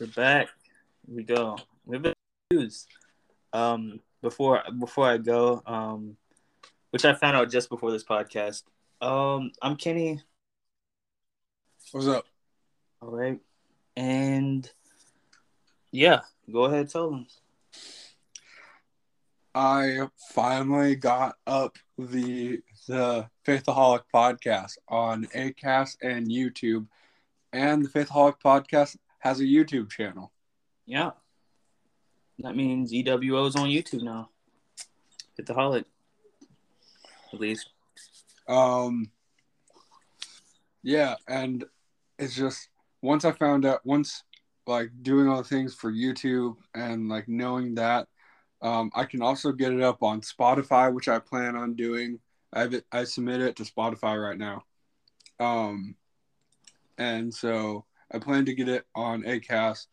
We're back. Here we go. We've been news. Um, before before I go, um, which I found out just before this podcast. Um, I'm Kenny. What's up? All right, and yeah, go ahead, tell them. I finally got up the the Faithaholic podcast on Acast and YouTube, and the Faithaholic podcast has a YouTube channel. Yeah, that means EWO is on YouTube now. Hit the holic, at least. Um, yeah, and it's just once I found out, once like doing all the things for YouTube and like knowing that, um, I can also get it up on Spotify, which I plan on doing. I've I submit it to Spotify right now, um, and so I plan to get it on Acast,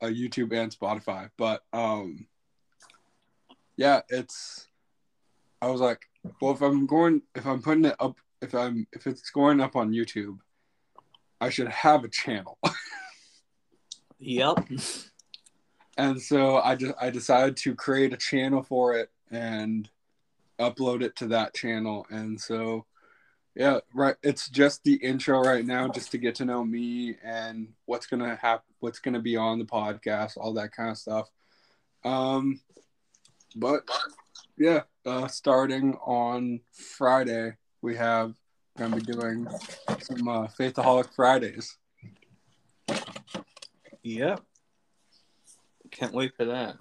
uh, YouTube, and Spotify. But um, yeah, it's. I was like, well, if I'm going, if I'm putting it up, if I'm, if it's going up on YouTube, I should have a channel. yep. And so I just I decided to create a channel for it and upload it to that channel. And so yeah, right. It's just the intro right now, just to get to know me and what's gonna happen, what's gonna be on the podcast, all that kind of stuff. Um, but yeah, uh, starting on Friday, we have gonna be doing some uh, Faithaholic Fridays. Yep. Can't wait for that.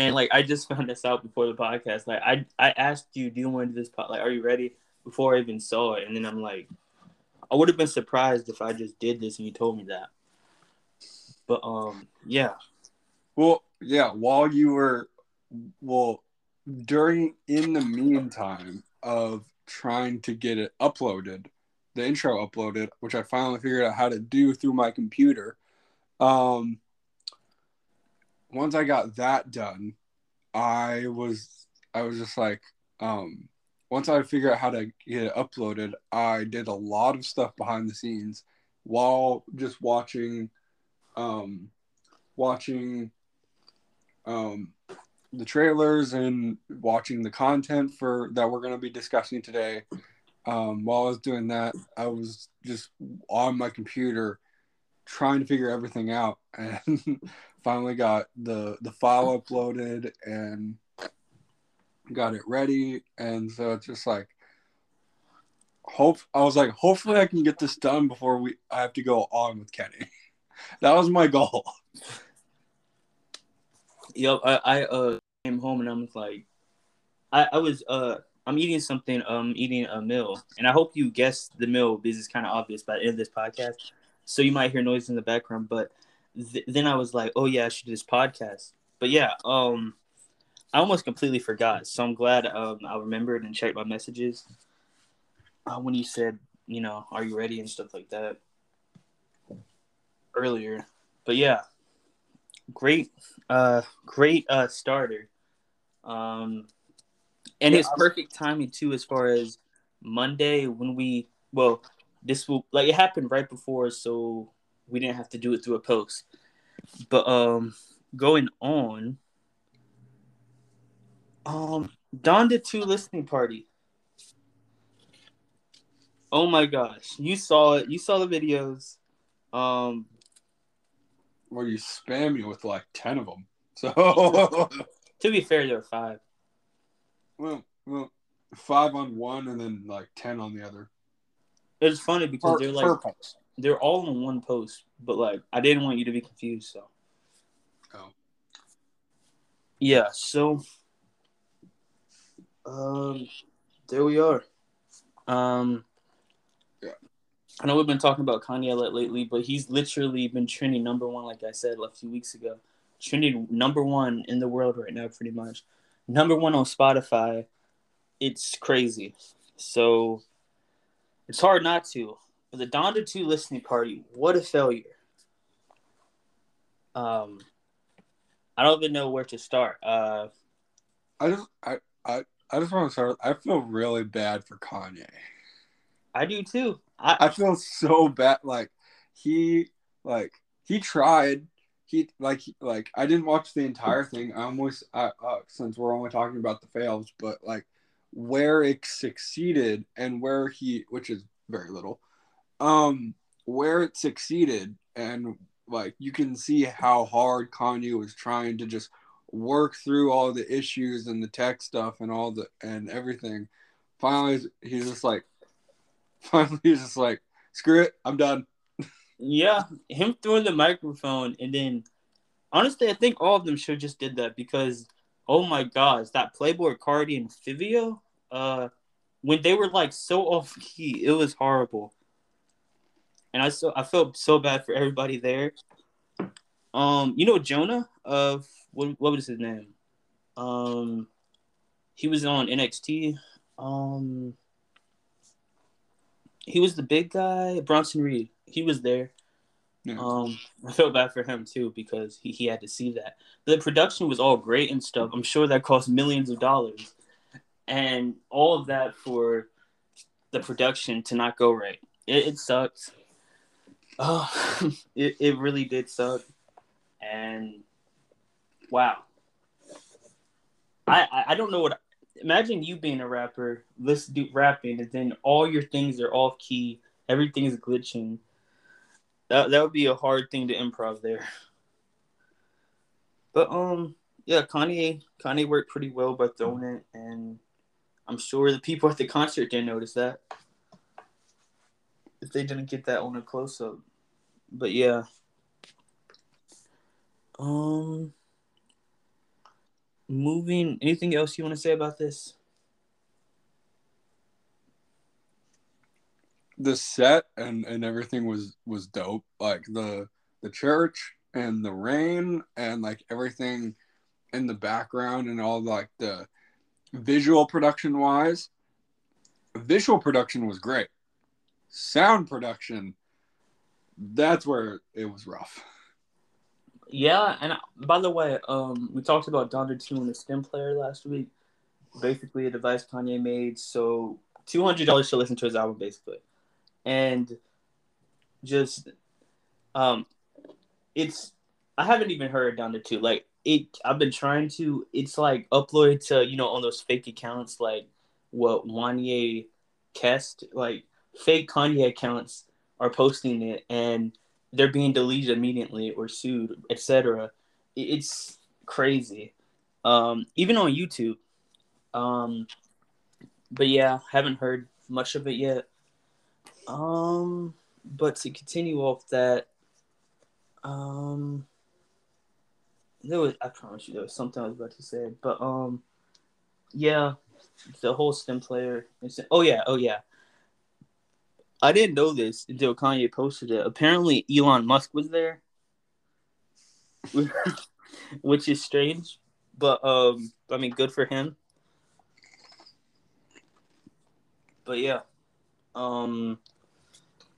And like I just found this out before the podcast. Like I I asked you, do you want to do this pod? Like, are you ready? Before I even saw it, and then I'm like, I would have been surprised if I just did this and you told me that. But um, yeah. Well, yeah. While you were, well, during in the meantime of trying to get it uploaded, the intro uploaded, which I finally figured out how to do through my computer. Um, once I got that done, I was I was just like, um, once I figured out how to get it uploaded, I did a lot of stuff behind the scenes while just watching, um, watching, um, the trailers and watching the content for that we're going to be discussing today. Um, while I was doing that, I was just on my computer trying to figure everything out, and finally got the the file uploaded and got it ready. And so it's just like hope I was like, hopefully I can get this done before we I have to go on with Kenny. that was my goal. Yep, I, I uh came home and I'm like, I, I was uh I'm eating something um eating a meal and I hope you guessed the meal because it's kind of obvious by the end of this podcast, so you might hear noise in the background. But th- then I was like, oh yeah, I should do this podcast. But yeah, um, I almost completely forgot, so I'm glad um I remembered and checked my messages uh, when you said you know are you ready and stuff like that earlier. But yeah, great uh great uh starter um and Yeah, it's perfect timing too as far as monday when we well this will like it happened right before so we didn't have to do it through a post but um going on um donda 2 listening party oh my gosh you saw it you saw the videos um Where you spam me with like ten of them. So to be fair there were five well, well, five on one and then like ten on the other. It's funny because Per, they're like per post. They're all in one post, but like I didn't want you to be confused, so Oh. yeah. So, um, there we are. Um, Yeah. I know we've been talking about Kanye a lot lately, but he's literally been trending number one, like I said a few weeks ago. Trending number one in the world right now, pretty much. Number one on Spotify. It's crazy. So it's hard not to. But the Donda 2 listening party, what a failure. Um I don't even know where to start. Uh I just I, I I just want to start. I feel really bad for Kanye. I do too. I, I feel so bad. Like he like he tried. He like like I didn't watch the entire thing. I almost uh, uh, since we're only talking about the fails, but like where it succeeded and where he, which is very little, um, where it succeeded and like you can see how hard Kanye was trying to just work through all the issues and the tech stuff and all the and everything. Finally, he's just like, finally, he's just like, screw it, I'm done. Yeah, him throwing the microphone and then, honestly, I think all of them should just did that because, oh my gosh, that Playboi Carti and Fivio, uh, when they were like so off key, it was horrible. And I so I felt so bad for everybody there. Um, you know Jonah of what, what was his name? Um, he was on NXT. Um, he was the big guy, Bronson Reed. He was there. Yeah. Um, I felt bad for him too because he, he had to see that. The production was all great and stuff. I'm sure that cost millions of dollars, and all of that for the production to not go right. It, it sucks. Oh, it, it really did suck. And wow. I, I, don't know what imagine you being a rapper, let's do rapping, and then all your things are off key, everything is glitching. That that would be a hard thing to improv there. But um, yeah, Kanye Kanye worked pretty well by throwing it, and I'm sure the people at the concert didn't notice that if they didn't get that on a close up. But yeah. Um moving anything else you want to say about this? The set and and everything was was dope. Like the the church and the rain and like everything in the background and all like the visual production wise visual production was great. Sound production that's where it was rough yeah, and by the way, um, we talked about Donda Two and the stem player last week. Basically, a device Kanye made so two hundred dollars to listen to his album, basically, and just um, it's I haven't even heard Donda Two. Like it, I've been trying to. It's like uploaded to you know on those fake accounts like what Wanye Kest like fake Kanye accounts are posting it and they're being deleted immediately or sued, etc. It's crazy. Um, even on YouTube. Um, but yeah, haven't heard much of it yet. Um, but to continue off that, um, there was I promise you there was something I was about to say, but um, yeah, the whole stem player. Oh yeah, oh yeah. I didn't know this until Kanye posted it. Apparently, Elon Musk was there, which is strange, but um, I mean, good for him. But yeah, um,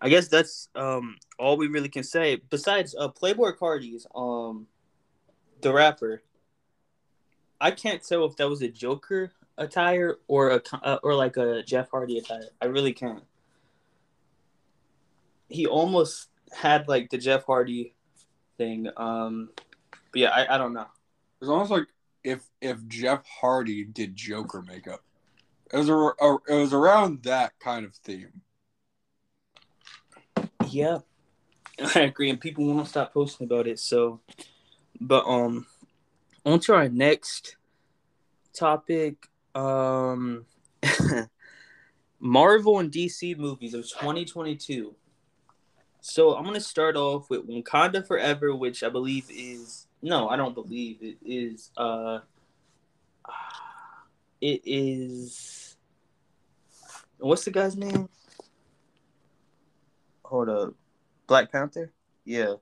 I guess that's um all we really can say. Besides, uh, Playboi Carti's um, the rapper. I can't tell if that was a Joker attire or a uh, or like a Jeff Hardy attire. I really can't he almost had like the Jeff Hardy thing. Um, but yeah, I, I don't know. It's almost like if if Jeff Hardy did Joker makeup. It was a, a it was around that kind of theme. Yeah, I agree, and people won't stop posting about it. So, but um, on to our next topic. Um, Marvel and DC movies of 2022. So I'm gonna start off with Wakanda Forever, which I believe is no, I don't believe it is. Uh, it is. What's the guy's name? Hold up, Black Panther. Yeah.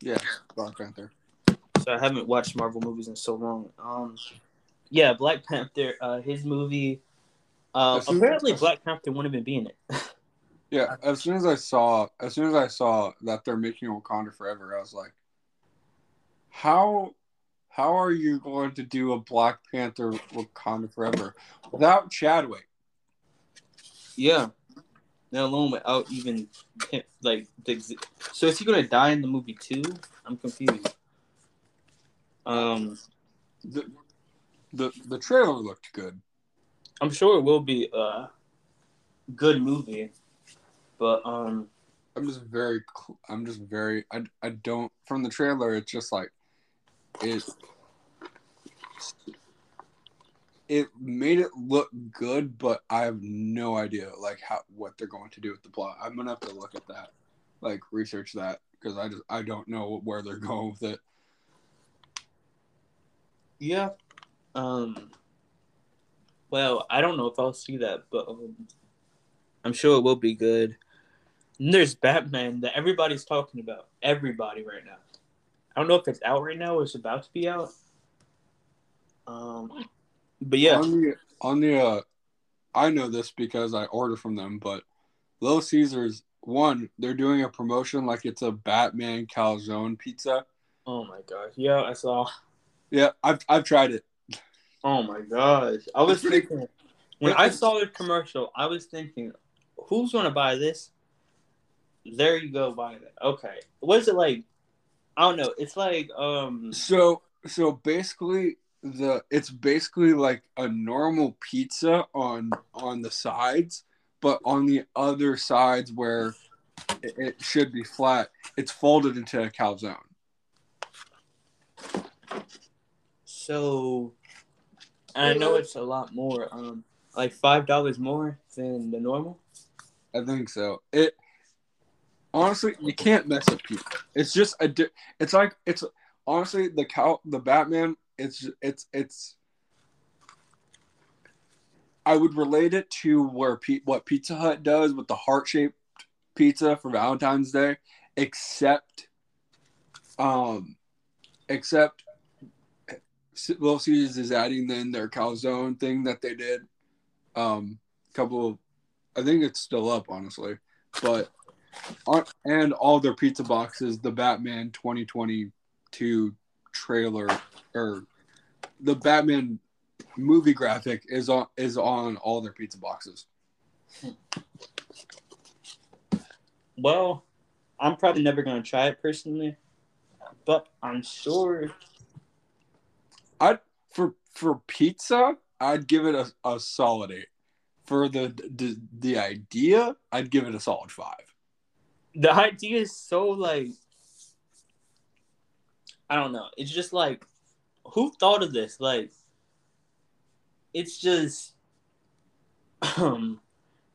Yeah, Black Panther. So I haven't watched Marvel movies in so long. Um, yeah, Black Panther. Uh, his movie. Uh, apparently, Black Panther wouldn't even be in it. Yeah, as soon as I saw, as soon as I saw that they're making Wakanda Forever, I was like, how, how are you going to do a Black Panther Wakanda Forever without Chadwick? Yeah, let alone without even like the. So is he gonna die in the movie too? I'm confused. Um, the the the trailer looked good. I'm sure it will be a good movie, but um, I'm just very, I'm just very, I, I don't from the trailer. It's just like it it made it look good, but I have no idea like how what they're going to do with the plot. I'm gonna have to look at that, like research that because I just I don't know where they're going with it. Yeah. Um. Well, I don't know if I'll see that, but um, I'm sure it will be good. And there's Batman that everybody's talking about. Everybody right now. I don't know if it's out right now or it's about to be out. Um, but yeah, on the on the uh, I know this because I order from them. But Little Caesars, one, they're doing a promotion like it's a Batman calzone pizza. Oh my gosh! Yeah, I saw. Yeah, I've I've tried it. Oh my gosh! I was thinking when I saw the commercial, I was thinking, who's gonna buy this? There you go, buy it. Okay, what is it like? I don't know. It's like um. So so basically, the it's basically like a normal pizza on on the sides, but on the other sides where it, it should be flat, it's folded into a calzone. So, I know it's a lot more. Um, like five dollars more than the normal. I think so. It honestly, you can't mess with people. It's just a. It's like it's honestly the cow the Batman it's it's it's I would relate it to where P- what Pizza Hut does with the heart shaped pizza for Valentine's Day, except, um, except Little Caesars is adding in their calzone thing that they did. Um, a couple, of, I think it's still up honestly, but and all their pizza boxes, the Batman 2022 trailer or the Batman movie graphic is on is on all their pizza boxes. Well, I'm probably never gonna try it personally, but I'm sure. I'd for for pizza, I'd give it a, a solid eight. For the, the the idea, I'd give it a solid five. The idea is so like I don't know. It's just like who thought of this? Like, it's just, um,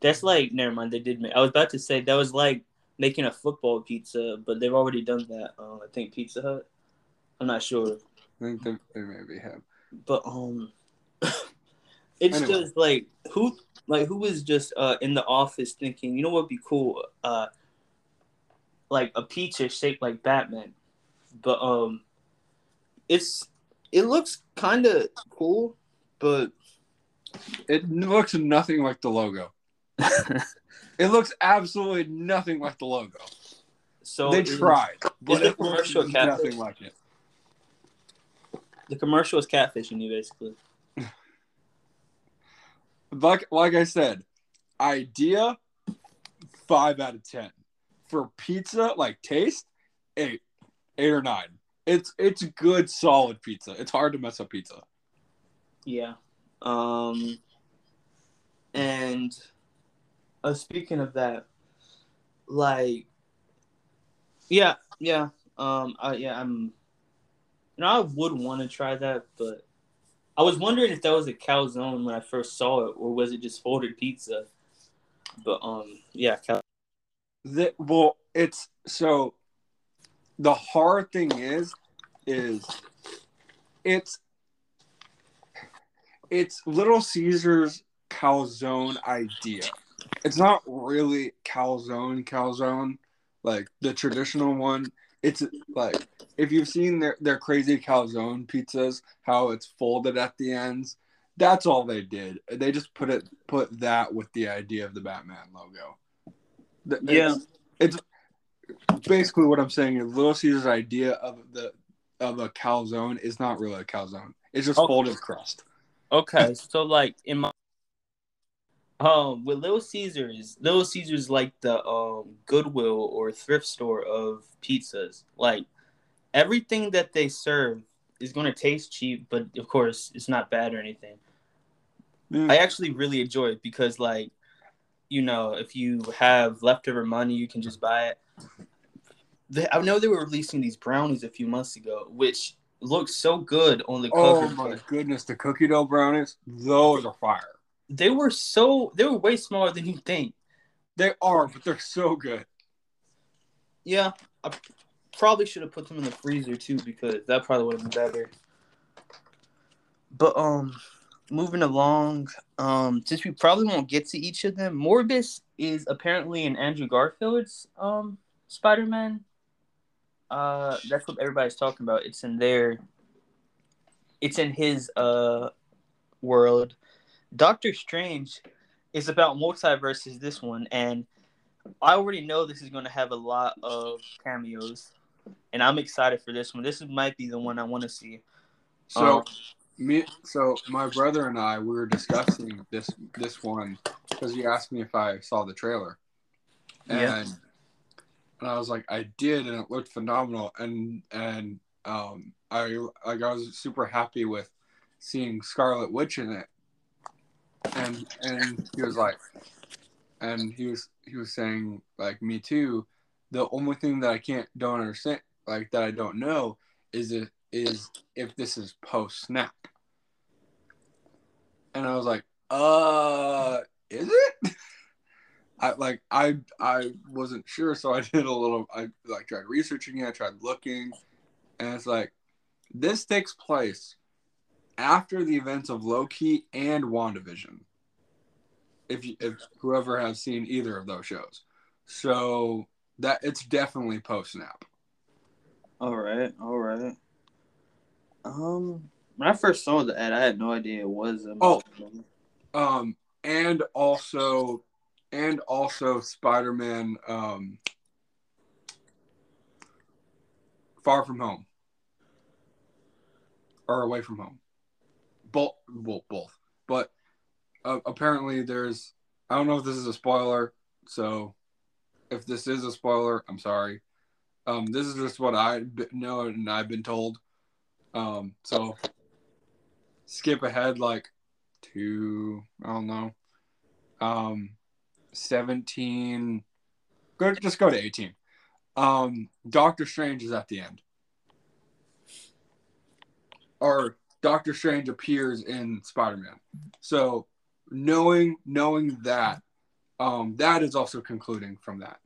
that's like never mind. They did. Make, I was about to say that was like making a football pizza, but they've already done that. Uh, I think Pizza Hut. I'm not sure. I think they, they maybe have. But um, it's anyway. just like who like who was just uh in the office thinking, you know what would be cool? Uh, like a pizza shaped like Batman, but um, it's it looks kind of cool, but it looks nothing like the logo. it looks absolutely nothing like the logo. So they tried, but the commercial catfish? nothing like it. The commercial is catfishing you, basically. like like I said, idea five out of ten. For pizza, like taste, eight, eight or nine. It's it's good, solid pizza. It's hard to mess up pizza. Yeah. Um. And uh, speaking of that, like, yeah, yeah, um, I, yeah, I'm. You know, I would want to try that, but I was wondering if that was a calzone when I first saw it, or was it just folded pizza? But um, yeah, cal- the, well, it's so the hard thing is, is it's it's Little Caesar's calzone idea. It's not really calzone, calzone, like the traditional one. It's like if you've seen their, their crazy calzone pizzas, how it's folded at the ends. That's all they did. They just put it put that with the idea of the Batman logo. It's, yeah, it's basically what I'm saying is Little Caesar's idea of the of a calzone is not really a calzone. It's just okay. folded crust. Okay, so like in my Um, with Little Caesars, Little Caesars like the um Goodwill or thrift store of pizzas. Like everything that they serve is going to taste cheap, but of course it's not bad or anything. Mm. I actually really enjoy it because, like, you know, if you have leftover money, you can just buy it. I know they were releasing these brownies a few months ago, which looked so good on the cover. Oh my goodness, the cookie dough brownies, those are fire. They were so they were way smaller than you think. They are, but they're so good. Yeah, I probably should have put them in the freezer too because that probably would have been better. But um, moving along, um, since we probably won't get to each of them, Morbius is apparently in Andrew Garfield's um Spider Man uh, that's what everybody's talking about. It's in their, it's in his uh world. Doctor Strange is about multiverses. This one, and I already know this is going to have a lot of cameos, and I'm excited for this one. This might be the one I want to see. So, um, me, so my brother and I we were discussing this this one because he asked me if I saw the trailer, and. Yeah and I was like, I did, and it looked phenomenal, and and um, I like I was super happy with seeing Scarlet Witch in it, and and he was like, and he was he was saying like me too. The only thing that I can't don't understand, like that I don't know, is it is if this is post snap. And I was like, uh, is it? I like I I wasn't sure, so I did a little. I like tried researching it. I tried looking, and it's like this takes place after the events of Loki and WandaVision. If you, if whoever has seen either of those shows, so that it's definitely post snap. All right, all right. Um, when I first saw the ad, I had no idea it was. A oh, um, and also and also Spider-Man um, Far From Home or Away From Home. Both, well, both. But uh, apparently, there's. I don't know if this is a spoiler, so if this is a spoiler, I'm sorry. Um, this is just what I know and I've been told. Um, so skip ahead like to I don't know. Um, 17 go just go to 18 um doctor strange is at the end. Or doctor strange appears in spider-man. So knowing knowing that um that is also concluding from that.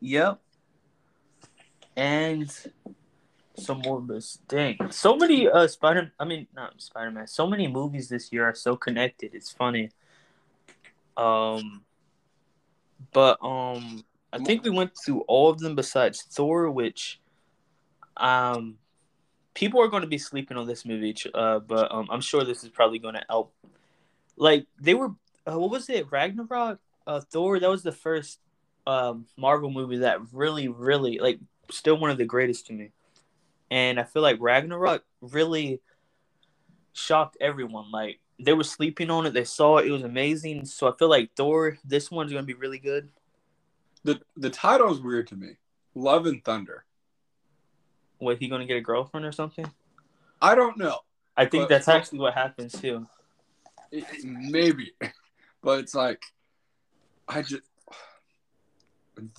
Yep. And some more dang so many uh spider i mean not spider-man so many movies this year are so connected it's funny um, but um, I think we went through all of them besides Thor, which um, people are going to be sleeping on this movie. Uh, but um, I'm sure this is probably going to help. Like they were, uh, what was it? Ragnarok, uh, Thor. That was the first um Marvel movie that really, really like still one of the greatest to me. And I feel like Ragnarok really shocked everyone. Like they were sleeping on it. They saw it. It was amazing. So I feel like Thor, this one's gonna be really good. The the title is weird to me. Love and Thunder. What he gonna get a girlfriend or something? I don't know. I think but, that's actually what happens too. It, maybe, but it's like I just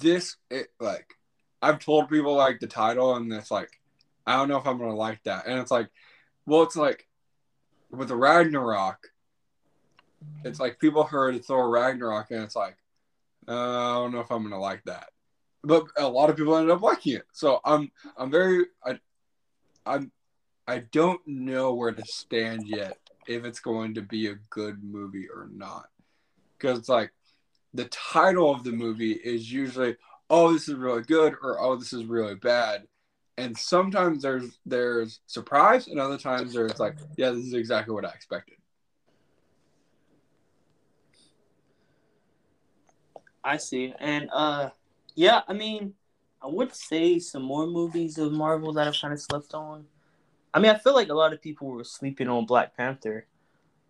this it like I've told people like the title and it's like I don't know if I'm gonna like that and it's like well it's like with the Ragnarok, it's like people heard Thor Ragnarok and it's like, uh, I don't know if I'm gonna like that. But a lot of people ended up liking it. So I'm I'm very I I'm I don't know where to stand yet if it's going to be a good movie or not. Because it's like the title of the movie is usually, oh, this is really good or oh, this is really bad and sometimes there's there's surprise and other times there's like yeah this is exactly what i expected. I see. And uh yeah i mean i would say some more movies of marvel that i've kind of slept on. I mean i feel like a lot of people were sleeping on black panther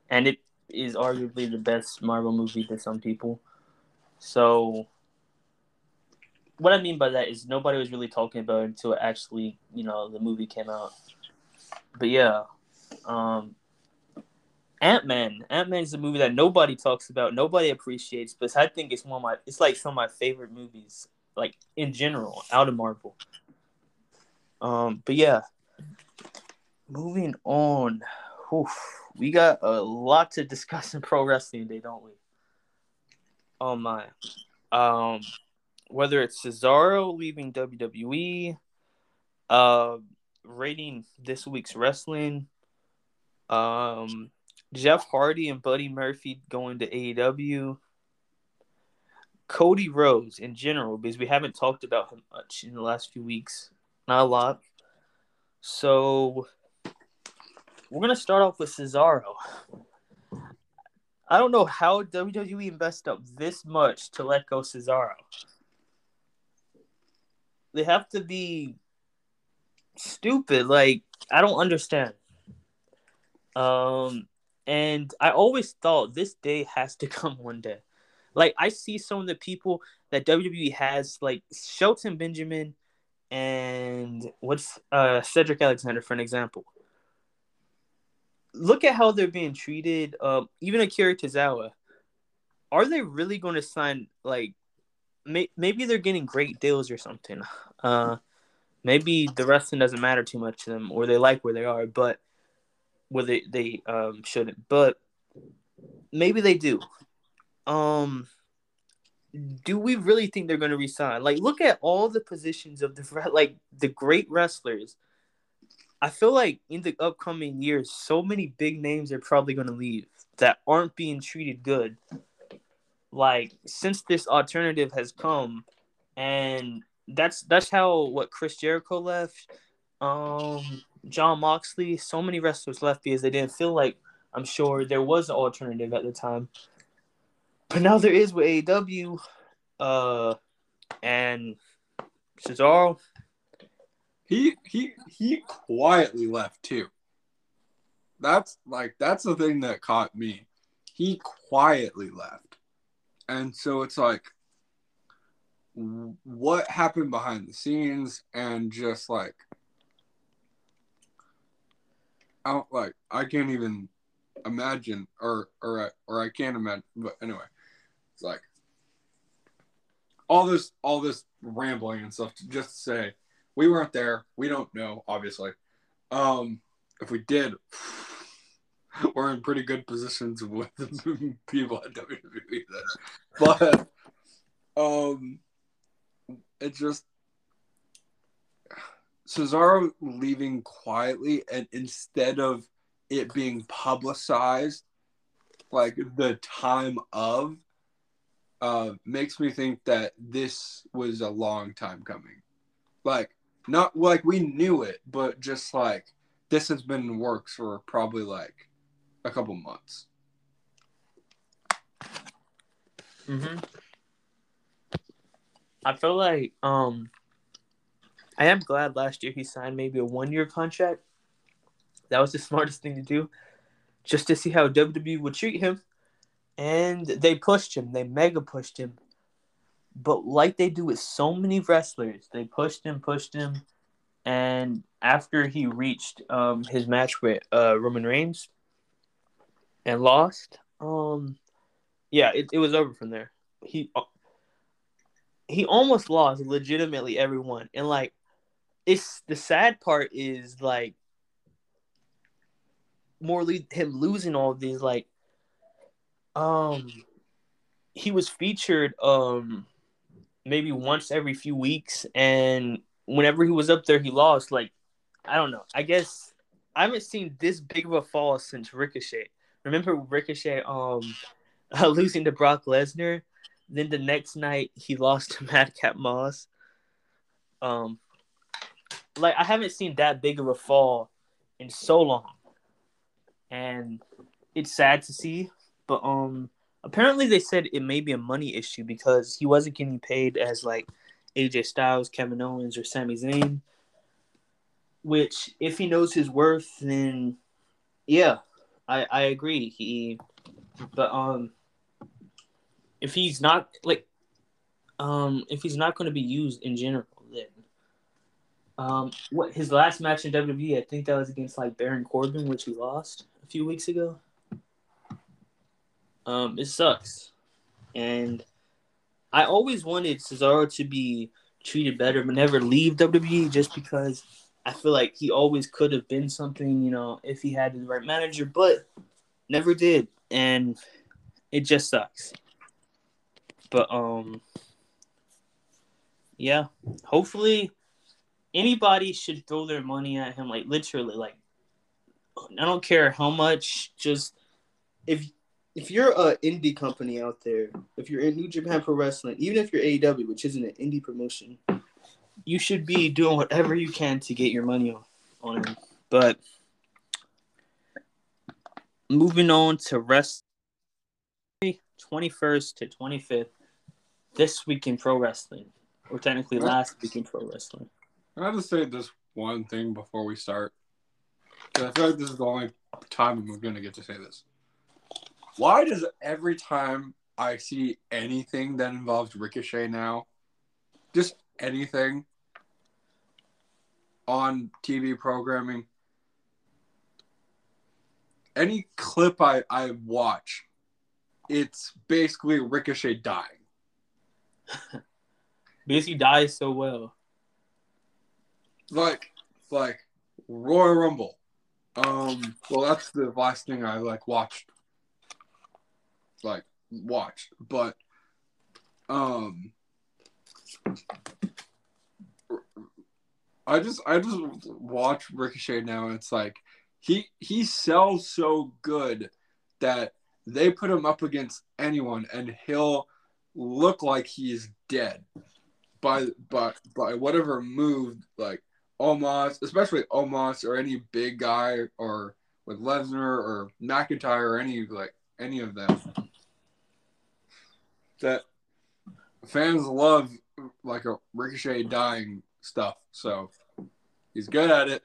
and it is arguably the best Marvel movie to some people. So, what I mean by that is nobody was really talking about it until actually, you know, the movie came out. But yeah, um, Ant Man. Ant Man is a movie that nobody talks about, nobody appreciates, but I think it's one of my. It's like some of my favorite movies, like in general, out of Marvel. Um, but yeah, moving on. Oof, we got a lot to discuss in pro wrestling today, don't we? Oh my. Um, whether it's Cesaro leaving WWE, uh, rating this week's wrestling, um, Jeff Hardy and Buddy Murphy going to AEW. Cody Rhodes in general, because we haven't talked about him much in the last few weeks. Not a lot. So we're gonna start off with Cesaro. I don't know how WWE messed up this much to let go Cesaro. They have to be stupid. Like I don't understand. Um, and I always thought this day has to come one day. Like I see some of the people that WWE has, like Shelton Benjamin and what's uh Cedric Alexander for an example. Look at how they're being treated. Um, even Akira Tozawa. Are they really going to sign like? May- maybe they're getting great deals or something. Uh, maybe the wrestling doesn't matter too much to them, or they like where they are, but where they they um shouldn't, but maybe they do. Um, do we really think they're going to resign? Like, look at all the positions of the like the great wrestlers. I feel like in the upcoming years, so many big names are probably going to leave that aren't being treated good. Like since this alternative has come, and that's that's how what Chris Jericho left. Um, Jon Moxley, so many wrestlers left because they didn't feel like I'm sure there was an alternative at the time. But now there is with AEW, uh, and Cesaro. He he he quietly left too. That's like that's the thing that caught me. He quietly left, and so it's like, what happened behind the scenes, and just like I don't like I can't even imagine or or or I can't imagine but anyway it's like all this all this rambling and stuff to just say we weren't there. We don't know obviously. Um if we did we're in pretty good positions with people at WWE then but um it just Cesaro leaving quietly and instead of it being publicized like the time of uh makes me think that this was a long time coming. Like not like we knew it, but just like this has been in works for probably like a couple months. Mhm. I feel like um I am glad last year he signed maybe a one year contract. That was the smartest thing to do, just to see how WWE would treat him. And they pushed him, they mega pushed him. But like they do with so many wrestlers, they pushed him, pushed him. And after he reached um, his match with uh, Roman Reigns and lost, um, yeah, it, it was over from there. He he almost lost legitimately everyone, and like it's the sad part is like more him losing all these like um he was featured um maybe once every few weeks. And whenever he was up there he lost. Like i don't know. I guess i haven't seen this big of a fall since ricochet remember ricochet um uh, losing to brock lesnar then the next night he lost to madcap moss um like I haven't seen that big of a fall in so long, and it's sad to see. But um, apparently they said it may be a money issue because he wasn't getting paid as like AJ Styles, Kevin Owens, or Sami Zayn. Which, if he knows his worth, then yeah, I I agree. He But um, if he's not like, um, if he's not going to be used in general, then um, what his last match in WWE, I think that was against like Baron Corbin, which he lost a few weeks ago. Um, it sucks, and I always wanted Cesaro to be treated better, but never leave WWE, just because I feel like he always could have been something, you know, if he had the right manager, but never did, and it just sucks. But um, yeah, hopefully anybody should throw their money at him, like literally, like I don't care how much, just if if you're a indie company out there, if you're in New Japan Pro Wrestling, even if you're AEW, which isn't an indie promotion, you should be doing whatever you can to get your money on, on him. But moving on to rest 21st to 25th this week in pro wrestling, or technically last week in pro wrestling. I have to say this one thing before we start. I feel like this is the only time we're going to get to say this. Why does every time I see anything that involves Ricochet now, just anything on TV programming, any clip I, I watch, it's basically Ricochet dying. because he dies so well. Like, like Royal Rumble. Um, well, that's the last thing I like watched like watched, but um I just I just watch Ricochet now it's like he he sells so good that they put him up against anyone and he'll look like he's dead by by by whatever move like Omos, especially Omos or any big guy or with Lesnar or McIntyre or any like any of them. That fans love like a Ricochet dying stuff. So he's good at it.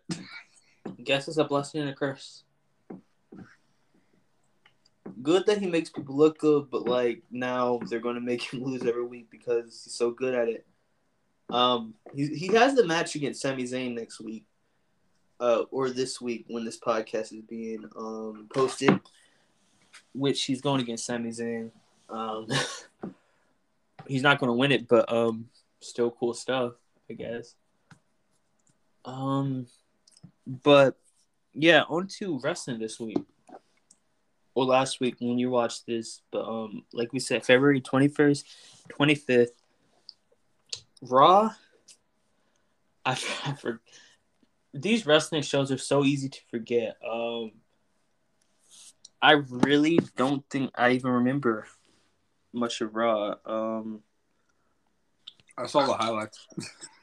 I guess it's a blessing and a curse. Good that he makes people look good, but like now they're going to make him lose every week because he's so good at it. Um, he he has the match against Sami Zayn next week, uh, or this week when this podcast is being um posted, which he's going against Sami Zayn. Um, he's not going to win it, but um, still cool stuff, I guess. Um, but yeah, on to wrestling this week or last week when you watched this. But um, like we said, February twenty first, twenty fifth, Raw. I, I for, these wrestling shows are so easy to forget. Um, I really don't think I even remember much of Raw. Um, I saw the highlights.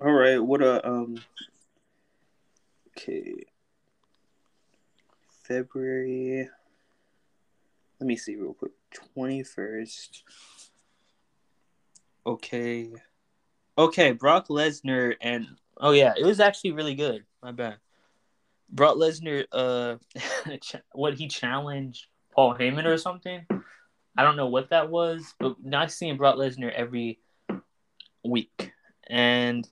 all right, what a um. Okay. February. Let me see real quick. Twenty first. Okay. Okay, Brock Lesnar and oh yeah, it was actually really good. My bad. Brock Lesnar, uh, what he challenged Paul Heyman or something. I don't know what that was, but nice seeing Brock Lesnar every week. And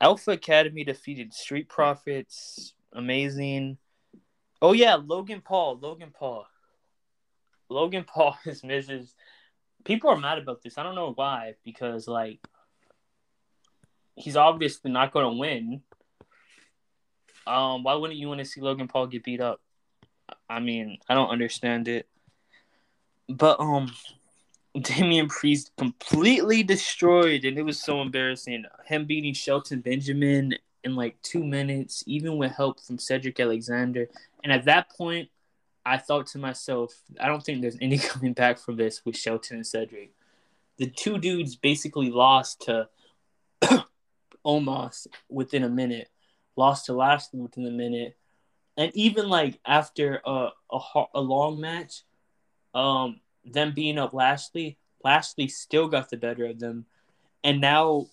Alpha Academy defeated Street Profits. Amazing. Oh yeah, Logan Paul. Logan Paul. Logan Paul is Mrs. People are mad about this. I don't know why, because like he's obviously not going to win. Um, why wouldn't you want to see Logan Paul get beat up? I mean, I don't understand it. But um, Damian Priest completely destroyed, and it was so embarrassing. Him beating Shelton Benjamin in like two minutes, even with help from Cedric Alexander. And at that point, I thought to myself, I don't think there's any coming back from this with Shelton and Cedric. The two dudes basically lost to Omos within a minute, lost to Lashley within a minute, and even like after a a, a long match, um, them being up Lashley, Lashley still got the better of them, and now,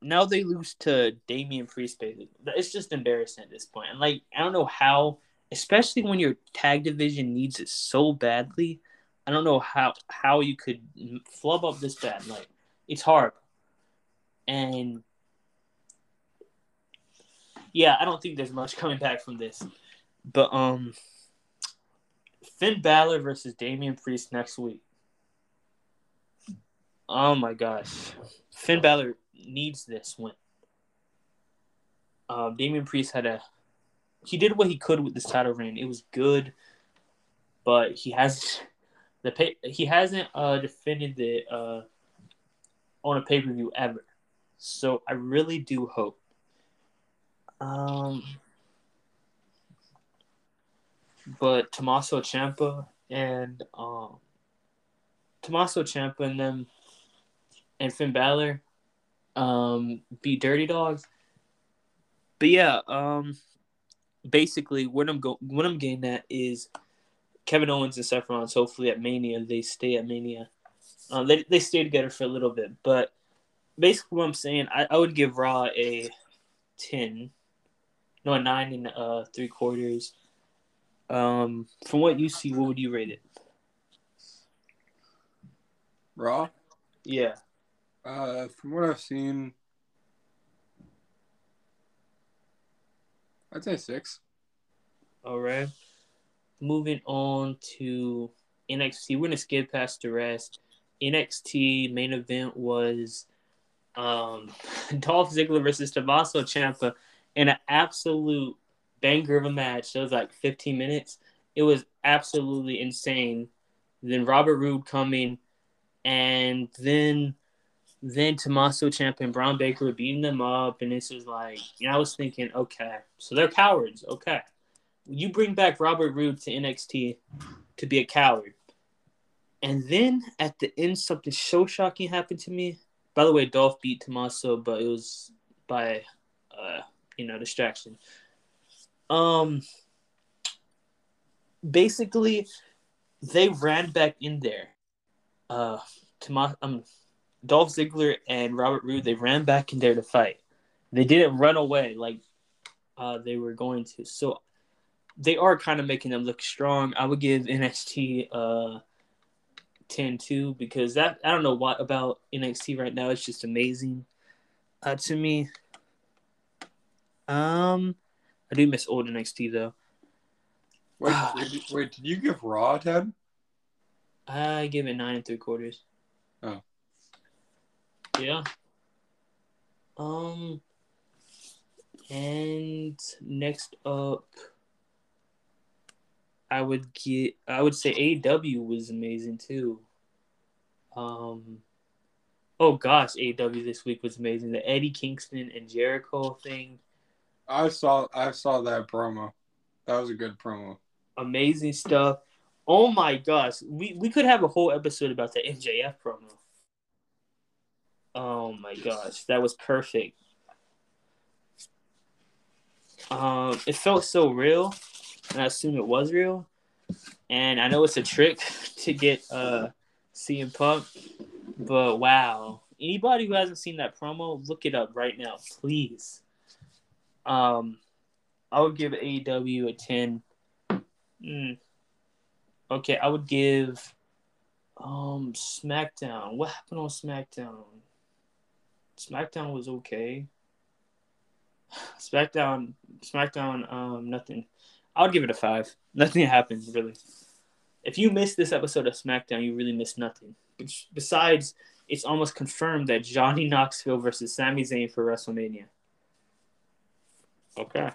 now they lose to Damian Priest. It's just embarrassing at this point. And like, I don't know how especially when your tag division needs it so badly. I don't know how how you could flub up this bad. Like it's hard, and yeah, I don't think there's much coming back from this. But um, Finn Balor versus Damian Priest next week. Oh my gosh, Finn Balor needs this win. Uh, Damian Priest had a he did what he could with this title reign. It was good, but he has the pay, he hasn't uh, defended the uh, on a pay per view ever. So I really do hope. Um, but Tommaso Ciampa and um, Tommaso Ciampa and them and Finn Balor um, Dirty Dogs. But yeah, um, basically what I'm go what I'm getting at is Kevin Owens and Seth Rollins. Hopefully at Mania they stay at Mania. Um, they they stay together for a little bit, but basically what I'm saying, I, I would give Raw a ten, no a nine and uh three quarters. Um, from what you see, what would you rate it? Raw. Yeah. Uh, from what I've seen, I'd say six. All right. Moving on to NXT. We're gonna skip past the rest. NXT main event was um, Dolph Ziggler versus Tommaso Ciampa in an absolute banger of a match. It was like 15 minutes. It was absolutely insane. Then Robert Roode coming, and then then Tommaso Ciampa and Bron Breakker were beating them up, and this was like, you know, I was thinking, okay, so they're cowards. Okay, you bring back Robert Roode to NXT to be a coward, and then at the end, something so shocking happened to me. By the way, Dolph beat Tommaso, but it was by, uh, you know, distraction. Um, basically, they ran back in there. Uh, Tomas, um, Dolph Ziggler and Robert Roode, they ran back in there to fight. They didn't run away like uh, they were going to. So they are kind of making them look strong. I would give NXT uh 10-2 because that I don't know what about NXT right now. It's just amazing uh, to me. Um, I do miss old NXT though. Wait, wait, wait, did you give Raw a ten? I give it nine and three quarters. Oh. Yeah. Um. And next up, I would get. I would say AEW was amazing too. Um. Oh gosh, AEW this week was amazing. The Eddie Kingston and Jericho thing. I saw I saw that promo. That was a good promo. Amazing stuff. Oh my gosh, we we could have a whole episode about the MJF promo. Oh my gosh, that was perfect. Um, it felt so real, and I assume it was real. And I know it's a trick to get uh CM Punk, but wow! Anybody who hasn't seen that promo, look it up right now, please. Um, I would give AEW a ten. Mm. Okay, I would give um SmackDown. What happened on SmackDown? SmackDown was okay. SmackDown, SmackDown, um, nothing. I would give it a five. Nothing happened really. If you missed this episode of SmackDown, you really missed nothing. Besides, it's almost confirmed that Johnny Knoxville versus Sami Zayn for WrestleMania. Okay.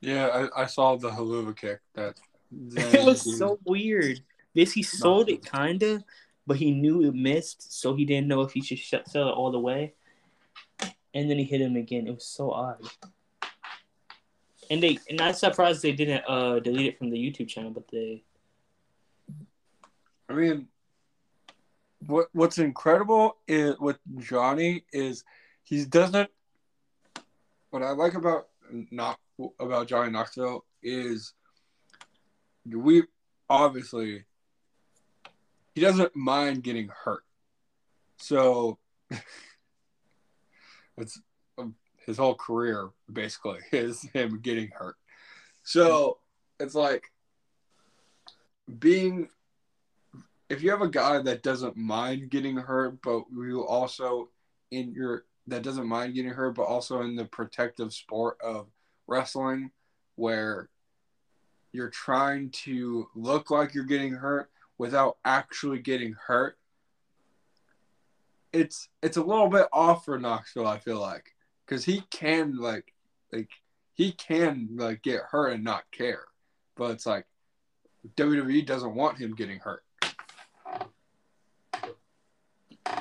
Yeah, I, I saw the helluva kick. That it was so weird. This he sold it kinda, but he knew it missed, so he didn't know if he should shut, sell it all the way. And then he hit him again. It was so odd. And they, and I'm surprised they didn't uh, delete it from the YouTube channel, but they. I mean, what what's incredible is with Johnny is he doesn't. What I like about not about Johnny Knoxville is we obviously he doesn't mind getting hurt. So it's um, his whole career basically is him getting hurt. So it's like being if you have a guy that doesn't mind getting hurt, but you also in your that doesn't mind getting hurt, but also in the protective sport of wrestling, where you're trying to look like you're getting hurt without actually getting hurt. It's it's a little bit off for Knoxville, I feel like, because he can like like he can like get hurt and not care, but it's like WWE doesn't want him getting hurt.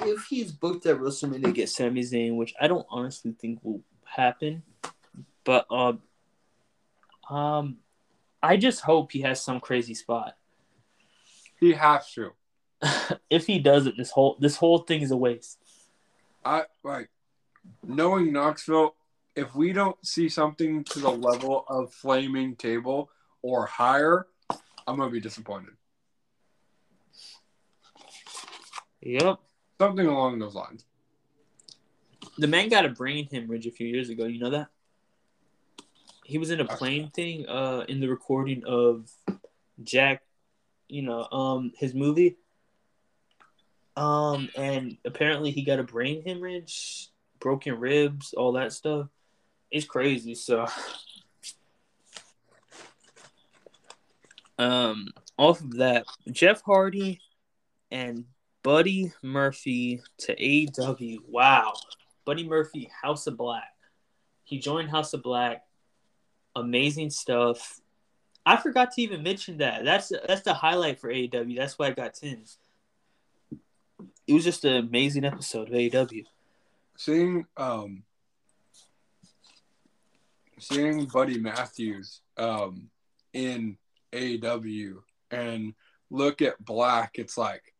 If he's booked at WrestleMania to get Sami Zayn, which I don't honestly think will happen, but um, um, I just hope he has some crazy spot. He has to. if he doesn't, this whole this whole thing is a waste. I like knowing Knoxville. If we don't see something to the level of flaming table or higher, I'm gonna be disappointed. Yep. Something along those lines. The man got a brain hemorrhage a few years ago. You know that? He was in a plane thing uh, in the recording of Jack, you know, um, his movie. Um, and apparently he got a brain hemorrhage, broken ribs, all that stuff. It's crazy. So, um, off of that, Jeff Hardy and Buddy Murphy to AEW. Wow. Buddy Murphy, House of Black. He joined House of Black. Amazing stuff. I forgot to even mention that. That's that's the highlight for AEW. That's why I got tens. It was just an amazing episode of AEW. Seeing um seeing Buddy Matthews um in AEW and look at Black, it's like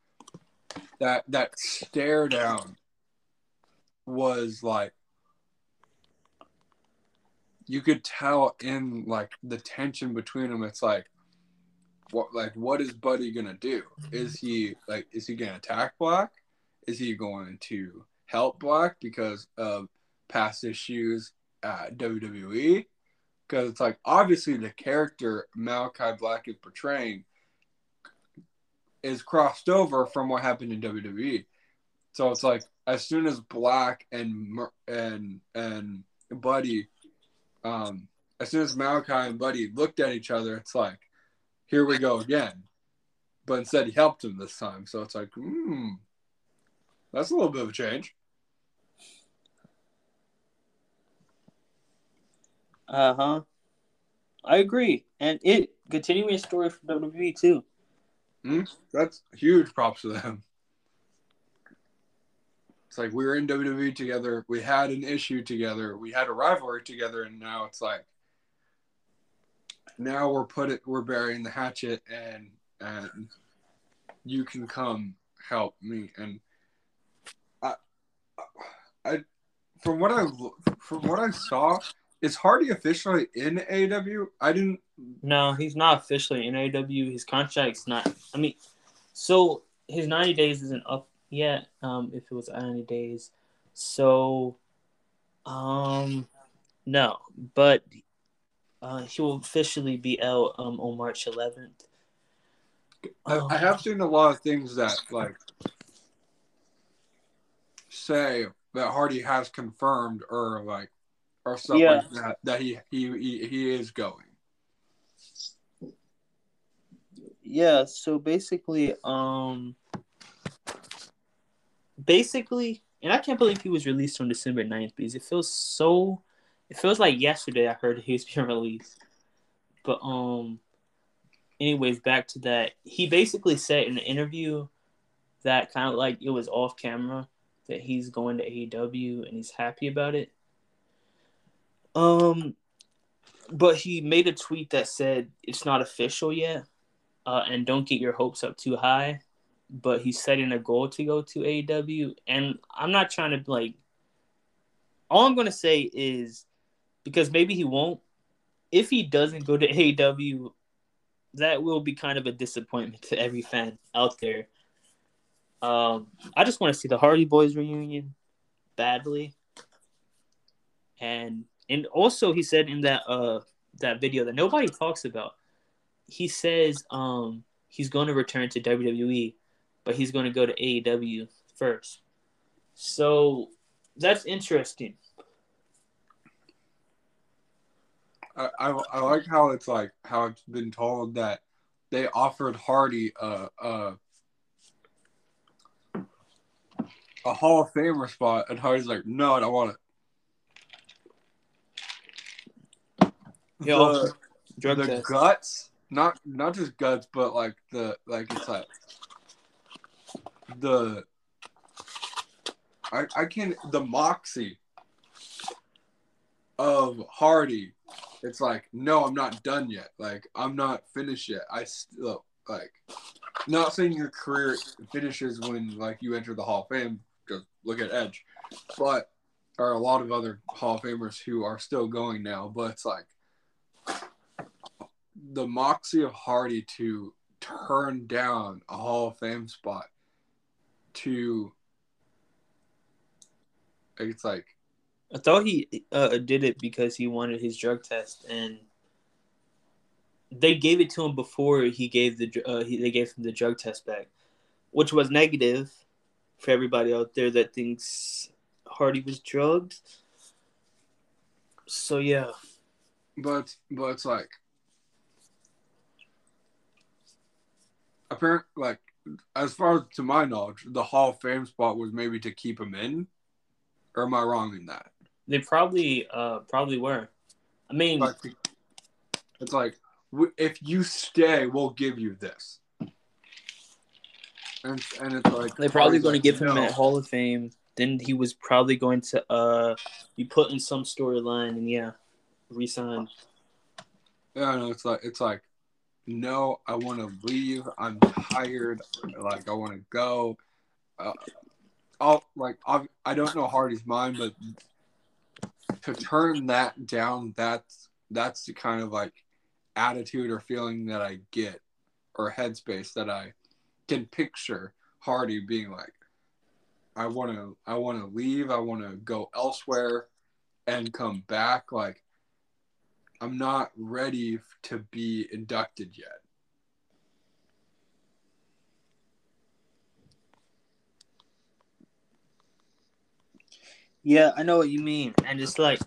that that stare down was like you could tell in like the tension between them it's like what like what is buddy gonna do? Is he like is he gonna attack black? Is he going to help black because of past issues at wwe because it's like obviously the character malachi black is portraying is crossed over from what happened in WWE. So it's like as soon as Black and and and Buddy, um, as soon as Malachi and Buddy looked at each other, it's like, here we go again. But instead, he helped him this time. So it's like, hmm, that's a little bit of a change. Uh huh. I agree, and it continuing a story from WWE too. Mm-hmm. That's huge props to them. It's like we were in WWE together. We had an issue together. We had a rivalry together, and now it's like now we're put it we're burying the hatchet, and and you can come help me. And I, I from what I from what I saw, is Hardy officially in AEW? I didn't. No, he's not officially in AEW. His contract's not. I mean, so his ninety days isn't up yet. Um, if it was ninety days, so, um, no, but uh, he will officially be out um on March eleventh. I, I have seen a lot of things that like say that Hardy has confirmed or like or stuff yeah. like that that he, he he he is going. Yeah, so basically, um, basically, and I can't believe he was released on December 9th because it feels so. It feels like yesterday I heard he was being released, but um, anyways, back to that. He basically said in an interview that kind of like it was off camera that he's going to AEW and he's happy about it. Um, but he made a tweet that said it's not official yet, uh, and don't get your hopes up too high. But he's setting a goal to go to AEW, and I'm not trying to like. All I'm gonna say is, because maybe he won't. If he doesn't go to AEW, that will be kind of a disappointment to every fan out there. Um, I just want to see the Hardy Boys reunion badly, and and also he said in that uh that video that nobody talks about. He says um he's going to return to WWE, but he's going to go to AEW first. So that's interesting. I, I, I like how it's like how it's been told that they offered Hardy a a, a Hall of Famer spot, and Hardy's like, no, I don't want it. Yeah, the, the guts, not not just guts, but like the like it's like the I I can the moxie of Hardy. It's like no, I'm not done yet. Like I'm not finished yet. I still like not saying your career finishes when like you enter the Hall of Fame. Just look at Edge, but there are a lot of other Hall of Famers who are still going now. But it's like the moxie of Hardy to turn down a Hall of Fame spot to it's like I thought he uh, did it because he wanted his drug test, and they gave it to him before he gave the uh, he, they gave him the drug test back, which was negative for everybody out there that thinks Hardy was drugged. So yeah, but but it's like apparent like as far as to my knowledge, the Hall of Fame spot was maybe to keep him in. Or am I wrong in that? they probably uh probably were. I mean, Like, it's like if you stay, we'll give you this. And and it's like they're probably going to give him no. a Hall of Fame. Then he was probably going to uh be put in some storyline, and yeah, resign. Yeah, no, it's like it's like, no, I want to leave. I'm tired. Like I want to go. Uh, I'll like I'll, I don't know Hardy's mind, but to turn that down, that's that's the kind of like attitude or feeling that I get, or headspace that I can picture Hardy being like. I want to I want to leave. I want to go elsewhere and come back. Like I'm not ready to be inducted yet. Yeah, I know what you mean, and it's like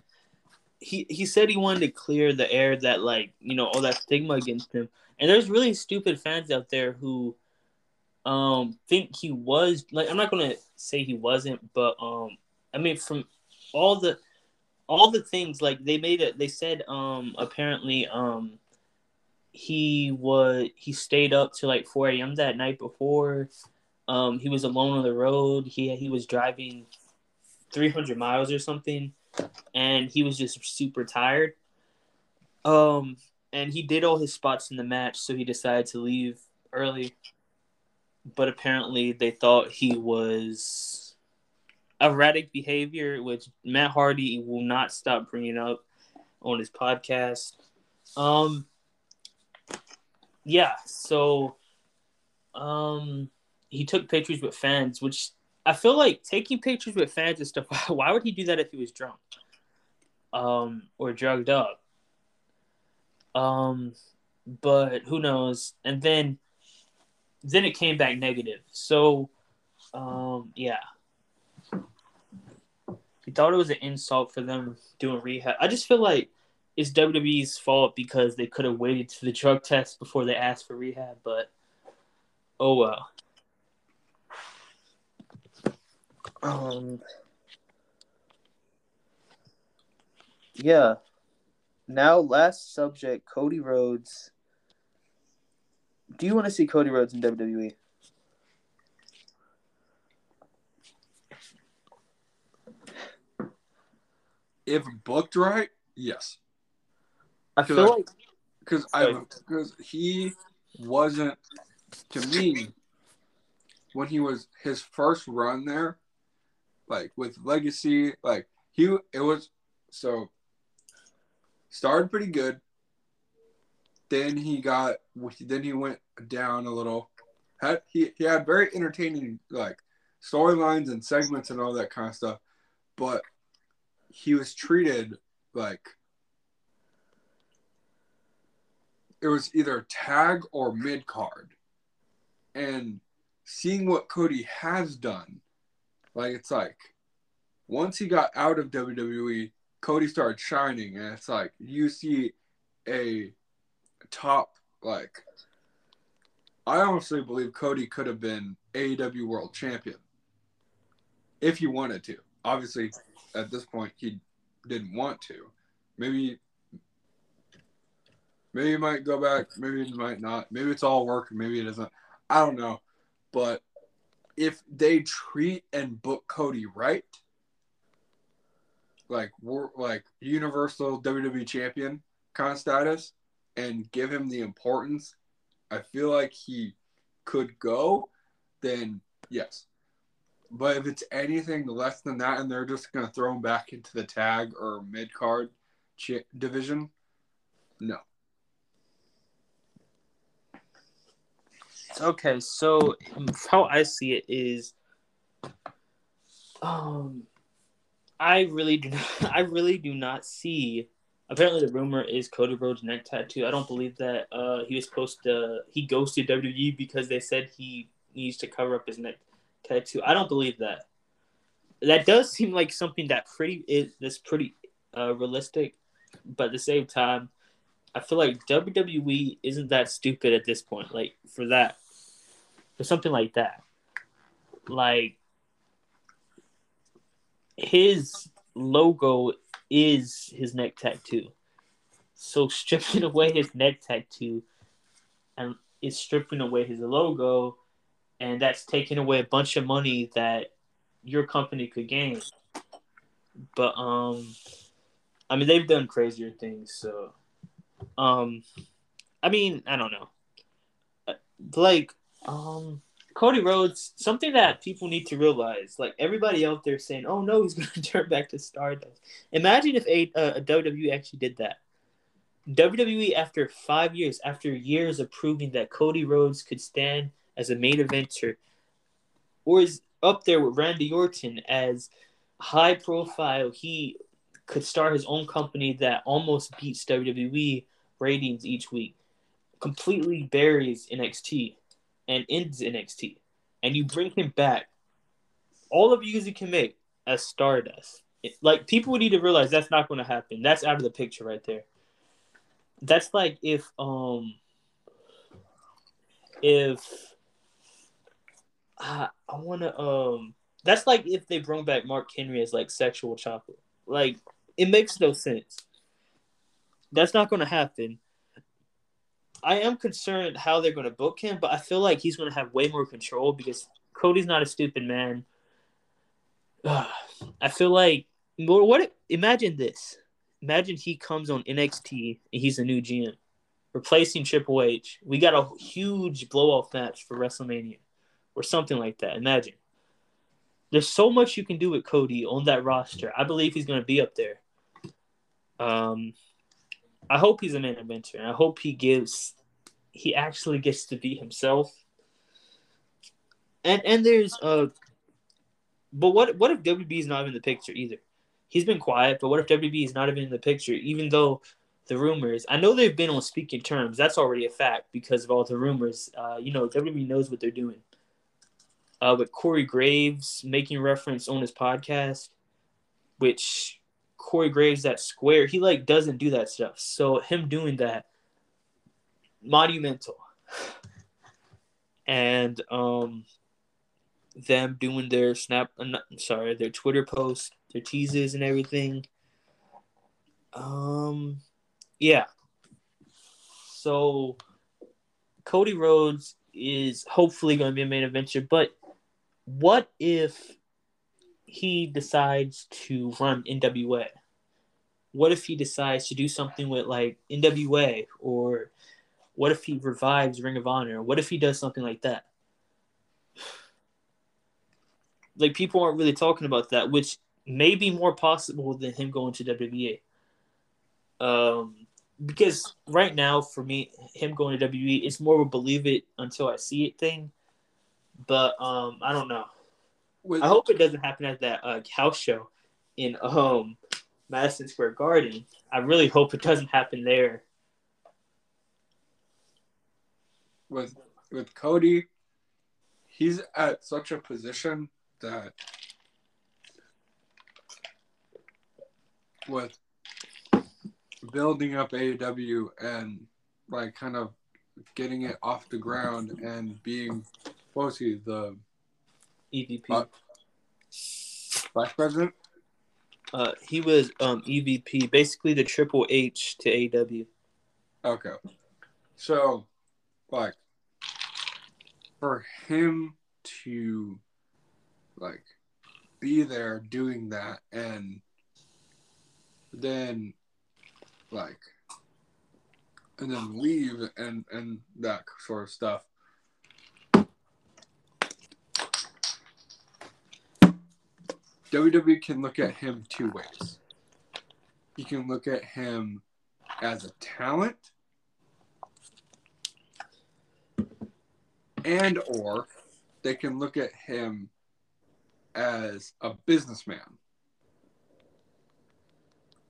he he said he wanted to clear the air that like you know all that stigma against him, and there's really stupid fans out there who um think he was like I'm not gonna say he wasn't, but um I mean from all the all the things like they made it they said um apparently um he was he stayed up to like 4 a.m. that night before. Um he was alone on the road. He he was driving 300 miles or something and he was just super tired. Um and he did all his spots in the match so he decided to leave early. But apparently they thought he was erratic behavior, which Matt Hardy will not stop bringing up on his podcast. Um, yeah, so um, he took pictures with fans, which I feel like taking pictures with fans and stuff. Why would he do that if he was drunk, um, or drugged up? Um, but who knows? And then then it came back negative. So, um, yeah. He thought it was an insult for them doing rehab. I just feel like it's WWE's fault because they could have waited to the drug test before they asked for rehab, but oh well. Um, yeah. Now, last subject Cody Rhodes. Do you want to see Cody Rhodes in WWE? If booked right, yes. I feel like Because I because he wasn't to me when he was his first run there, like with Legacy, like he it was so started pretty good. Then he got then he went down a little. Had he, he had very entertaining like storylines and segments and all that kind of stuff, but he was treated like it was either tag or mid card. And seeing what Cody has done, like it's like once he got out of WWE, Cody started shining, and it's like you see a top like. I honestly believe Cody could have been AEW World Champion if he wanted to. Obviously, at this point, he didn't want to. Maybe, maybe he might go back. Maybe he might not. Maybe it's all work. Maybe it isn't. I don't know. But if they treat and book Cody right, like we're like universal WWE champion kind of status and give him the importance I feel like he could go, then yes. But if it's anything less than that and they're just going to throw him back into the tag or mid card ch- division, no. Okay, so how I see it is, um, I really do not, I really do not see. Apparently, the rumor is Cody Rhodes' neck tattoo. I don't believe that uh, he was supposed to. He ghosted WWE because they said he needs to cover up his neck tattoo. I don't believe that. That does seem like something that pretty is that's pretty uh, realistic, but at the same time, I feel like WWE isn't that stupid at this point. Like for that, for something like that, like his logo is his neck tattoo. So stripping away his neck tattoo and is stripping away his logo and that's taking away a bunch of money that your company could gain. But um I mean they've done crazier things, so um I mean, I don't know. Uh, like um Cody Rhodes, something that people need to realize, like everybody out there saying, "Oh no, he's going to turn back to Stardust." Imagine if a, uh, a WWE actually did that. WWE, after five years, after years of proving that Cody Rhodes could stand as a main eventer, or is up there with Randy Orton as high profile, he could start his own company that almost beats WWE ratings each week, completely buries NXT and ends NXT, and you bring him back, all of you can make as Stardust. It, like people need to realize that's not going to happen. That's out of the picture right there. That's like if um if uh, I want to um that's like if they bring back Mark Henry as like sexual chocolate. Like it makes no sense. That's not going to happen. I am concerned how they're going to book him, but I feel like he's going to have way more control because Cody's not a stupid man. I feel like what? Imagine this. Imagine he comes on NXT and he's a new GM, replacing Triple H. We got a huge blow off match for WrestleMania, or something like that. Imagine. There's so much you can do with Cody on that roster. I believe he's going to be up there. Um, I hope he's a main eventer, and I hope he gives he actually gets to be himself. And and there's uh but what what if WB is not in the picture either? He's been quiet, but what if WB is not even in the picture, even though the rumors I know they've been on speaking terms, that's already a fact because of all the rumors. Uh, you know, WB knows what they're doing. Uh, with Corey Graves making reference on his podcast, which Corey Graves that square. He like doesn't do that stuff. So him doing that monumental. And um them doing their snap uh, sorry, their Twitter posts, their teases and everything. Um yeah. So Cody Rhodes is hopefully going to be a main eventer, but what if he decides to run NWA? What if he decides to do something with like NWA or what if he revives Ring of Honor? What if he does something like that? Like people aren't really talking about that, which may be more possible than him going to WWE. Um, because right now for me, him going to WWE, it's more of a believe it until I see it thing. But um, I don't know. With, I hope it doesn't happen at that uh, house show in um Madison Square Garden. I really hope it doesn't happen there. with with Cody, he's at such a position that with building up AEW and like kind of getting it off the ground and being what was he the EVP. uh, vice president? Uh, he was um EVP, basically the Triple H to AEW. Okay. So, like, for him to, like, be there doing that and then, like, and then leave and, and that sort of stuff. WWE can look at him two ways. You can look at him as a talent and or they can look at him as a businessman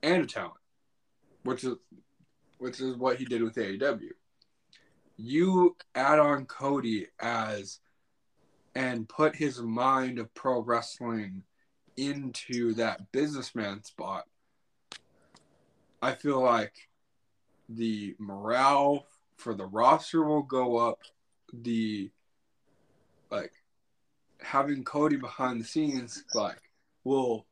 and a talent which is which is what he did with AEW you add on Cody as and put his mind of pro wrestling into that businessman spot I feel like the morale for the roster will go up. The like having Cody behind the scenes like will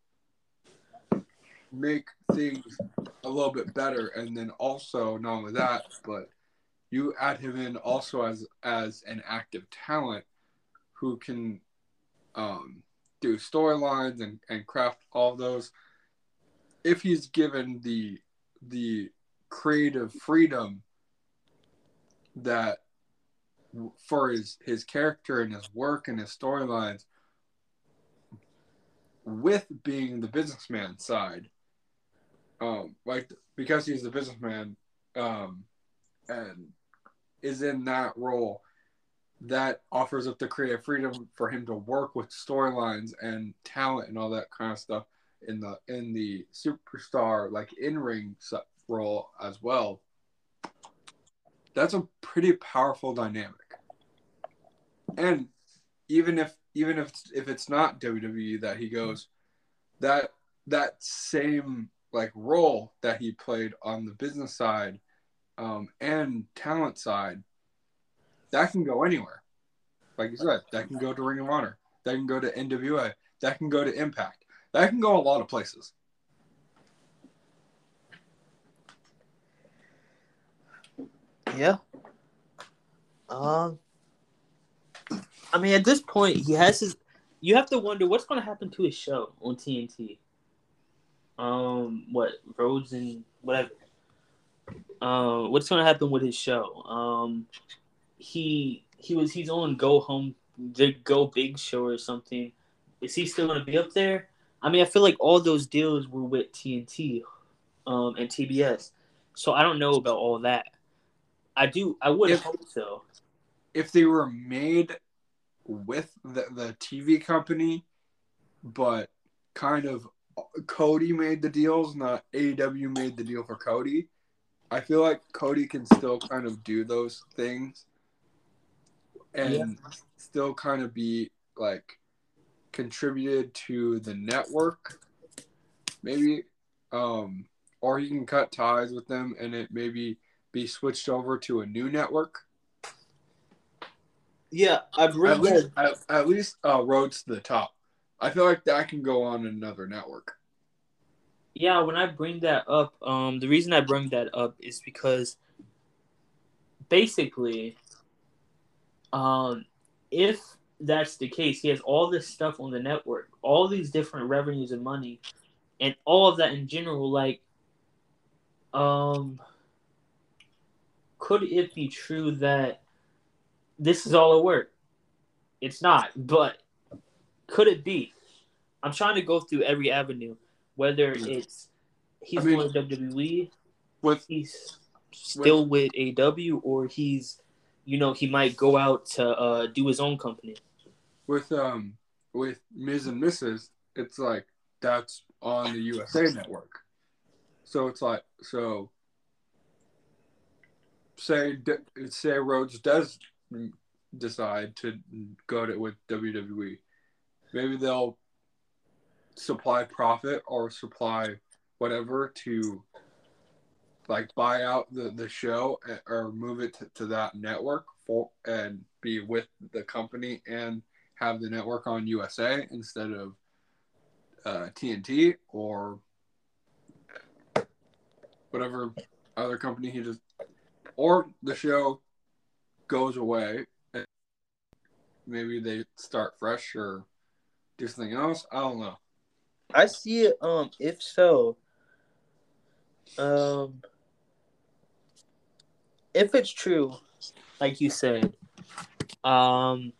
make things a little bit better. And then also not only that but you add him in also as as an active talent who can um, do storylines and, and craft all those. If he's given the the creative freedom that for his his character and his work and his storylines with being the businessman side um like because he's the businessman um and is in that role that offers up the creative freedom for him to work with storylines and talent and all that kind of stuff in the in the superstar like in-ring role as well. That's a pretty powerful dynamic. And even if even if if it's not WWE that he goes, that that same like role that he played on the business side um, and talent side, that can go anywhere. Like you said, that can go to Ring of Honor, that can go to NWA, that can go to Impact, that can go a lot of places. Yeah. Um. I mean, at this point, he has his. You have to wonder what's going to happen to his show on TNT. Um, what Rhodes and whatever. Um, what's going to happen with his show? Um, he he was he's on Go Home, the Go Big Show or something. Is he still going to be up there? I mean, I feel like all those deals were with TNT, um, and TBS, so I don't know about all that. I do. I would If- hope so. if they were made with the, the TV company, but kind of Cody made the deals, not AEW made the deal for Cody. I feel like Cody can still kind of do those things and Yeah. still kind of be like contributed to the network, maybe. Um, or he can cut ties with them and it maybe be switched over to a new network. Yeah, I At bring least, at, at least uh, Rhodes to the top. I feel like that can go on another network. Yeah, when I bring that up, um, the reason I bring that up is because basically, um, if that's the case, he has all this stuff on the network, all these different revenues and money, and all of that in general. Like, um, could it be true that this is all a work? It's not, but could it be? I'm trying to go through every avenue, whether it's he's I mean- going to WWE, With he's still with AEW, or he's, you know, he might go out to uh, do his own company. with um with Miz and Mrs. It's like that's on the USA Network. So it's like so. Say say Rhodes does decide to go to with WWE. Maybe they'll supply profit or supply whatever to like buy out the, the show or move it to, to that network for and be with the company and have the network on USA instead of uh, TNT or whatever other company he just or the show goes away and maybe they start fresh or do something else. I don't know. I see it. Um, if so, um, if it's true, like you said, um,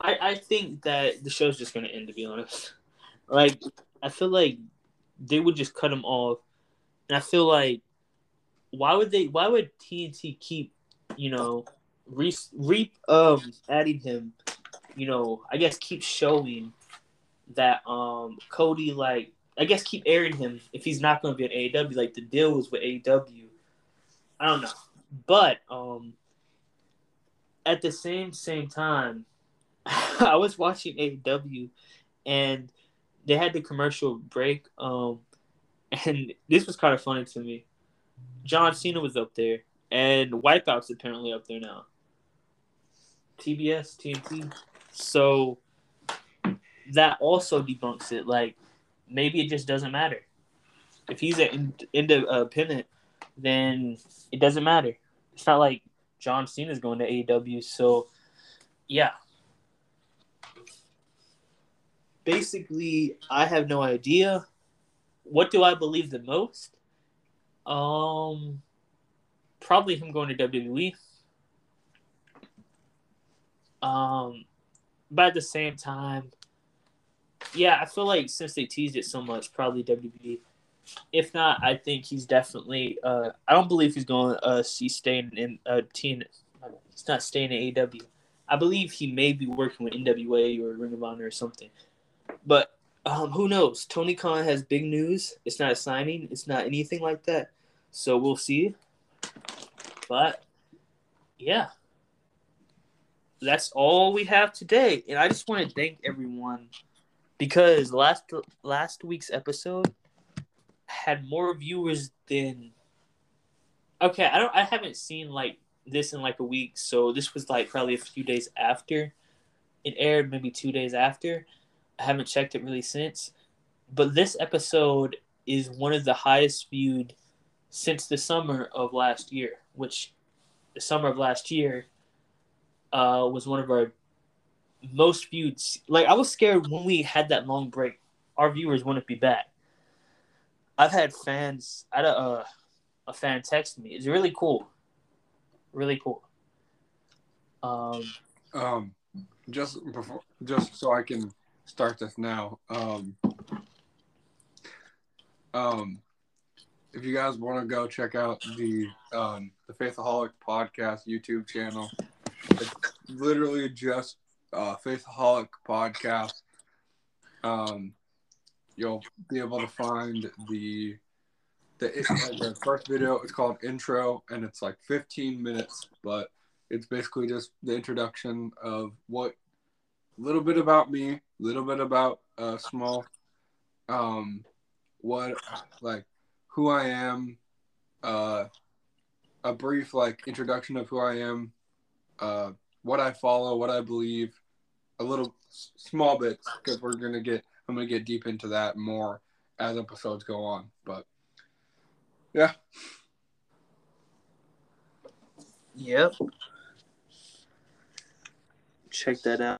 I I think that the show's just gonna end. To be honest, like I feel like they would just cut him off, and I feel like why would they? Why would TNT keep, you know, re, re um adding him? You know, I guess keep showing that um Cody like I guess keep airing him if he's not going to be an AEW. Like the deal was with AEW. I don't know, but um at the same same time, I was watching AEW and they had the commercial break. Um, and this was kind of funny to me. John Cena was up there, and Wipeout's apparently up there now. TBS, TNT. So that also debunks it. Like maybe it just doesn't matter. If he's an independent, then it doesn't matter. It's not like John Cena's going to AEW. So yeah. Basically, I have no idea. What do I believe the most? Um, probably him going to WWE. Um, but at the same time, yeah, I feel like since they teased it so much, probably WWE. If not, I think he's definitely. Uh, I don't believe he's going. Uh, he's staying in uh, team. He's not staying in AEW. I believe he may be working with NWA or Ring of Honor or something. But um, who knows? Tony Khan has big news. It's not a signing. It's not anything like that. So we'll see. But yeah, that's all we have today. And I just want to thank everyone because last last week's episode had more viewers than. Okay, I don't. I haven't seen like this in like a week, so this was like probably a few days after it aired, maybe two days after. I haven't checked it really since, but this episode is one of the highest viewed since the summer of last year, which the summer of last year uh, was one of our most viewed. Like I was scared when we had that long break, our viewers wouldn't be back. I've had fans. I had a, a fan text me. It's really cool. Really cool. Um, um, just before, just so I can start this now. Um, um, if you guys want to go check out the um, the Faithaholic podcast YouTube channel, it's literally just uh, Faithaholic podcast. Um, you'll be able to find the the, the first video. It's called intro, and it's like 15 minutes, but it's basically just the introduction of what a little bit about me, a little bit about uh, small, um, what like who I am, uh, a brief like introduction of who I am, uh, what I follow, what I believe, a little small bits because we're gonna get I'm gonna get deep into that more as episodes go on. But yeah. Yep. Check that out.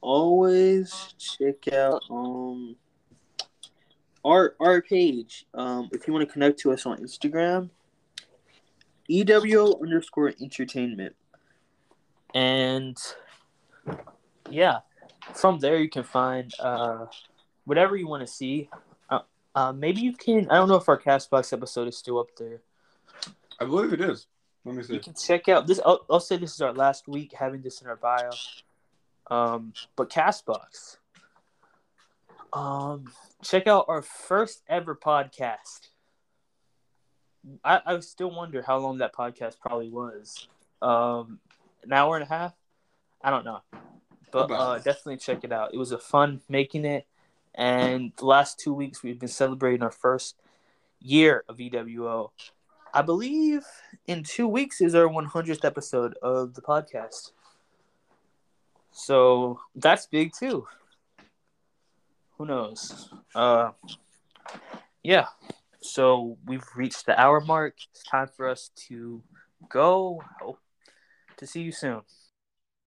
Always check out um our our page. Um, if you want to connect to us on Instagram, EWO underscore entertainment. And yeah, from there you can find uh, whatever you want to see. Uh, uh, maybe you can. I don't know if our Castbox episode is still up there. I believe it is. Let me see. You can check out this. I'll, I'll say this is our last week having this in our bio. Um, but Castbox. Um, check out our first ever podcast. I, I still wonder how long that podcast probably was. Um, an hour and a half. I don't know, but uh, definitely check it out. It was a fun making it, and the last two weeks we've been celebrating our first year of EWO. I believe in two weeks is our 100th episode of the podcast. So that's big too. Who knows? Uh, yeah. So we've reached the hour mark. It's time for us to go. Hope to see you soon.